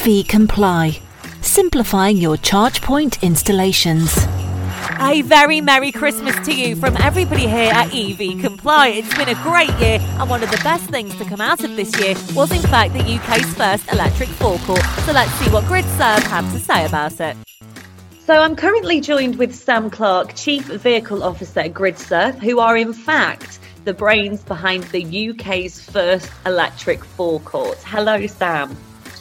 EV Comply, simplifying your charge point installations. A very Merry Christmas to you from everybody here at EV Comply. It's been a great year, and one of the best things to come out of this year was, in fact, the UK's first electric forecourt. So let's see what GridServe have to say about it. So I'm currently joined with Sam Clarke, Chief Vehicle Officer at GridServe, who are in fact the brains behind the UK's first electric forecourt. Hello, Sam.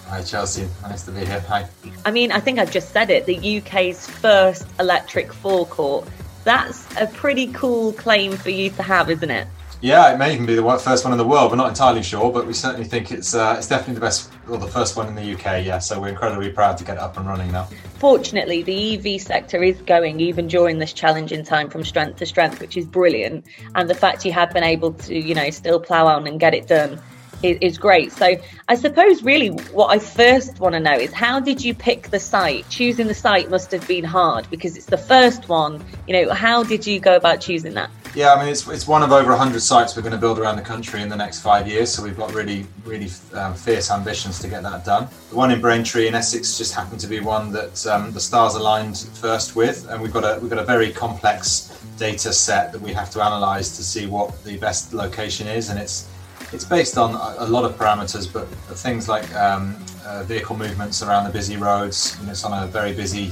Hi, Chelsea. Nice to be here. Hi. I mean, I think I've just said it the UK's first electric forecourt. That's a pretty cool claim for you to have, isn't it? Yeah, it may even be the first one in the world. We're not entirely sure, but we certainly think it's uh, it's definitely the best or the first one in the UK. Yeah, so we're incredibly proud to get it up and running now. Fortunately, the EV sector is going even during this challenging time from strength to strength, which is brilliant. And the fact you have been able to, you know, still plough on and get it done is, is great. So I suppose really what I first want to know is how did you pick the site? Choosing the site must have been hard because it's the first one. You know, how did you go about choosing that? Yeah, I mean, it's, it's one of over 100 sites we're going to build around the country in the next five years. So we've got really, really um, fierce ambitions to get that done. The one in Braintree in Essex just happened to be one that um, the stars aligned first with, and we've got a we've got a very complex data set that we have to analyse to see what the best location is, and it's it's based on a, lot of parameters, but things like um, uh, vehicle movements around the busy roads. It's on a very busy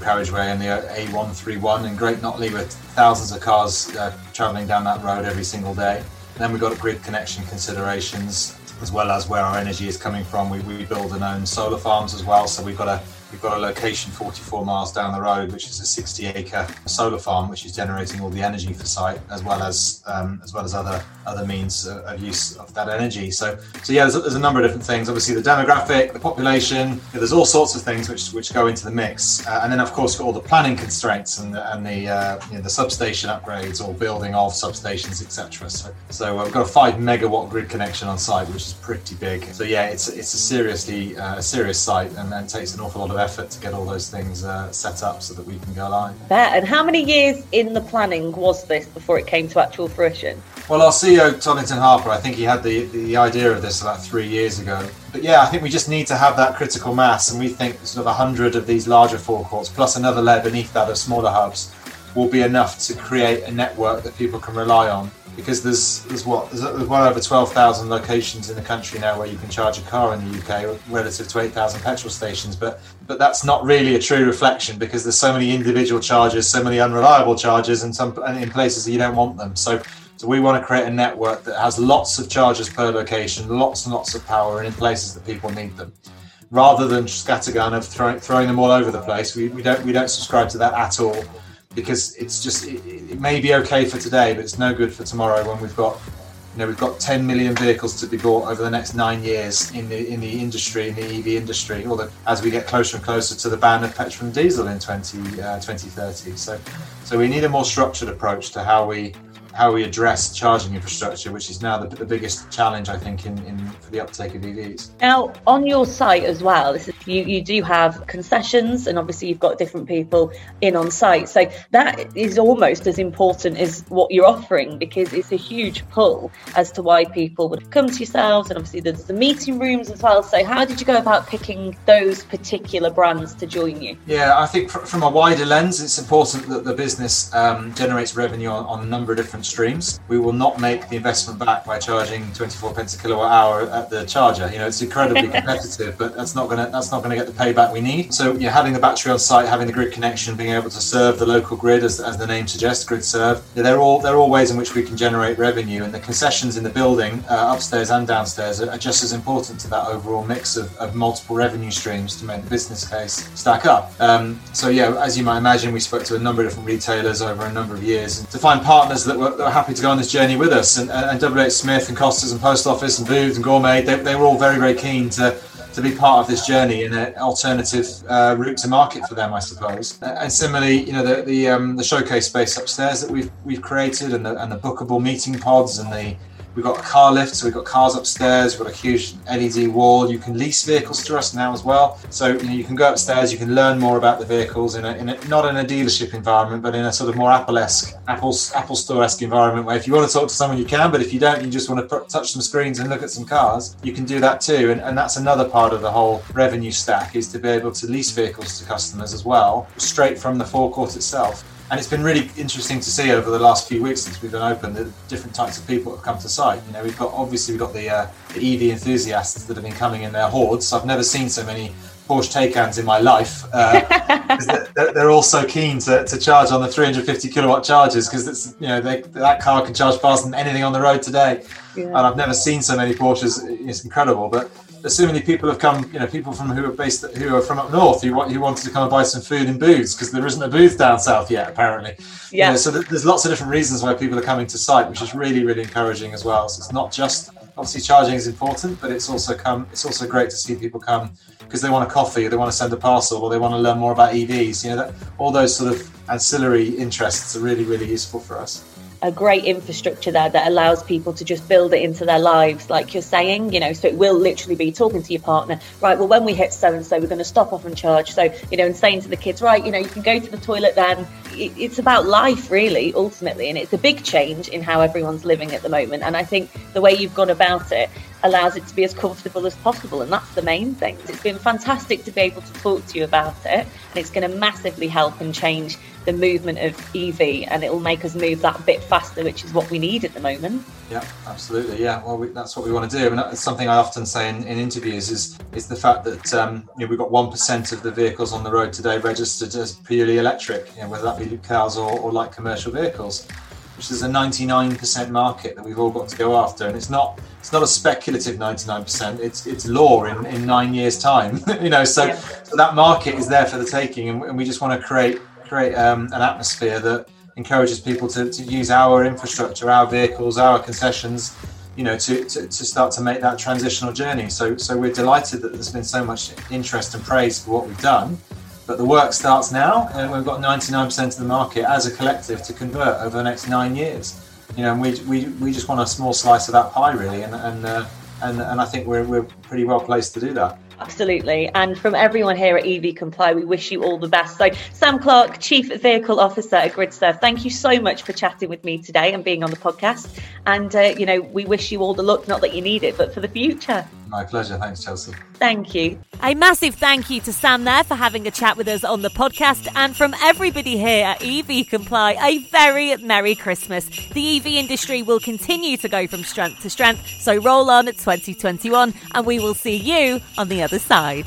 carriageway in the A131 in Great Notley with thousands of cars uh, travelling down that road every single day. And then we've got grid connection considerations as well as where our energy is coming from. We, we build and own solar farms as well, so we've got a We've got a location 44 miles down the road, which is a 60 acre solar farm, which is generating all the energy for site, as well as um, as well as other other means of use of that energy. So so yeah, there's a, there's a number of different things. Obviously, the demographic, the population. there's all sorts of things which which go into the mix, uh, and then of course got all the planning constraints and the, and the uh, you know, the substation upgrades or building of substations, etc. So so uh, we've got a five megawatt grid connection on site, which is pretty big. So yeah, it's it's a seriously uh, a serious site, and then takes an awful lot of effort to get all those things uh, set up so that we can go live. And how many years in the planning was this before it came to actual fruition? Well, our CEO, Toddington Harper, I think he had the, the idea of this about three years ago. But yeah, I think we just need to have that critical mass, and we think sort of 100 of these larger forecourts, plus another layer beneath that of smaller hubs, will be enough to create a network that people can rely on because there's there's what there's, well over 12,000 locations in the country now where you can charge a car in the UK relative to 8,000 petrol stations but but that's not really a true reflection because there's so many individual chargers so many unreliable chargers and some and in places that you don't want them. So so we want to create a network that has lots of chargers per location lots and lots of power and in places that people need them. Rather than scattergun of throwing, throwing them all over the place we, we don't we don't subscribe to that at all because it's just it, it, may be okay for today, but it's no good for tomorrow when we've got you know we've got 10 million vehicles to be bought over the next nine years in the in the industry in the EV industry, or the, as we get closer and closer to the ban of petrol and diesel in 20 uh, 2030. So so we need a more structured approach to how we how we address charging infrastructure, which is now the, the biggest challenge, I think, in, in for the uptake of EVs. Now, on your site as well, this is, you, you do have concessions, and obviously you've got different people in on site. So that is almost as important as what you're offering because it's a huge pull as to why people would come to yourselves, and obviously there's the meeting rooms as well. So how did you go about picking those particular brands to join you? Yeah, I think from a wider lens, it's important that the business um, generates revenue on, on a number of different streams. We will not make the investment back by charging 24 pence a kilowatt hour at the charger. You know, it's incredibly competitive, but that's not going to that's not going to get the payback we need. So, you know, having the battery on site, having the grid connection, being able to serve the local grid, as, as the name suggests, grid serve. They're all they're all ways in which we can generate revenue, and the concessions in the building, uh, upstairs and downstairs, are, just as important to that overall mix of, of multiple revenue streams to make the business case stack up. Um, so, yeah, as you might imagine, we spoke to a number of different retailers over a number of years, to find partners that were, that were happy to go on this journey with us. And, and, and WH Smith and Costas and Post Office and Booth and Gourmet, they, they were all very, very keen to to be part of this journey in an alternative uh, route to market for them, I suppose. And similarly, you know, the the, um, the showcase space upstairs that we've we've created, and the and the bookable meeting pods, and the We've got a car lift, so we've got cars upstairs. We've got a huge LED wall. You can lease vehicles to us now as well. So you, know, you can go upstairs. You can learn more about the vehicles in a, in a not in a dealership environment, but in a sort of more Apple-esque, Apple Apple Store-esque environment where if you want to talk to someone, you can. But if you don't, you just want to put, touch some screens and look at some cars, you can do that too. And, and that's another part of the whole revenue stack is to be able to lease vehicles to customers as well, straight from the forecourt itself. And it's been really interesting to see over the last few weeks since we've been open the different types of people that have come to site. You know, we've got obviously we've got the, uh, the EV enthusiasts that have been coming in their hordes. I've never seen so many Porsche Taycans in my life. Uh, they're, they're, all so keen to, to charge on the 350 kilowatt chargers because it's you know they, that car can charge faster than anything on the road today. Yeah. And I've never seen so many Porsches. It's incredible, but there's so many people have come, you know, people from who are based who are from up north who want who wanted to come and buy some food and booze because there isn't a booth down south yet, apparently. Yeah. You know, so th- there's lots of different reasons why people are coming to site, which is really really encouraging as well. So it's not just obviously charging is important, but it's also come it's also great to see people come because they want a coffee or they want to send a parcel or they want to learn more about EVs. You know, that, all those sort of ancillary interests are really really useful for us a great infrastructure there that allows people to just build it into their lives, like you're saying, you know. So it will literally be talking to your partner, right? Well, when we hit so and so, we're going to stop off and charge. So, you know, and saying to the kids, right, you know, you can go to the toilet then. It's about life, really, ultimately. And it's a big change in how everyone's living at the moment. And I think the way you've gone about it allows it to be as comfortable as possible. And that's the main thing. It's been fantastic to be able to talk to you about it. And it's going to massively help and change the movement of EV and it will make us move that bit faster, which is what we need at the moment. Yeah, absolutely. Yeah, well, we, that's what we want to do. And that's something I often say in, in interviews is is the fact that um, you know, we've got 1% of the vehicles on the road today registered as purely electric, you know, whether that be cars or, or light commercial vehicles which is a 99% market that we've all got to go after. And it's not it's not a speculative 99%. It's it's law in, in nine years' time. you know, so, yeah. so, that market is there for the taking, and, and we just want to create create um, an atmosphere that encourages people to, to use our infrastructure, our vehicles, our concessions, you know, to, to, to start to make that transitional journey. So so we're delighted that there's been so much interest and praise for what we've done. But the work starts now, and we've got 99% of the market as a collective to convert over the next nine years. You know, and we, we, we just want a small slice of that pie, really, and and uh, and, and I think we're, we're pretty well placed to do that. Absolutely. And from everyone here at EV Comply, we wish you all the best. So, Sam Clarke, Chief Vehicle Officer at GridServe, thank you so much for chatting with me today and being on the podcast. And, uh, you know, we wish you all the luck, not that you need it, but for the future. My pleasure. Thanks, Chelsea. Thank you. A massive thank you to Sam there for having a chat with us on the podcast. And from everybody here at EV Comply, a very Merry Christmas. The EV industry will continue to go from strength to strength. So roll on at 2021 and we will see you on the other side.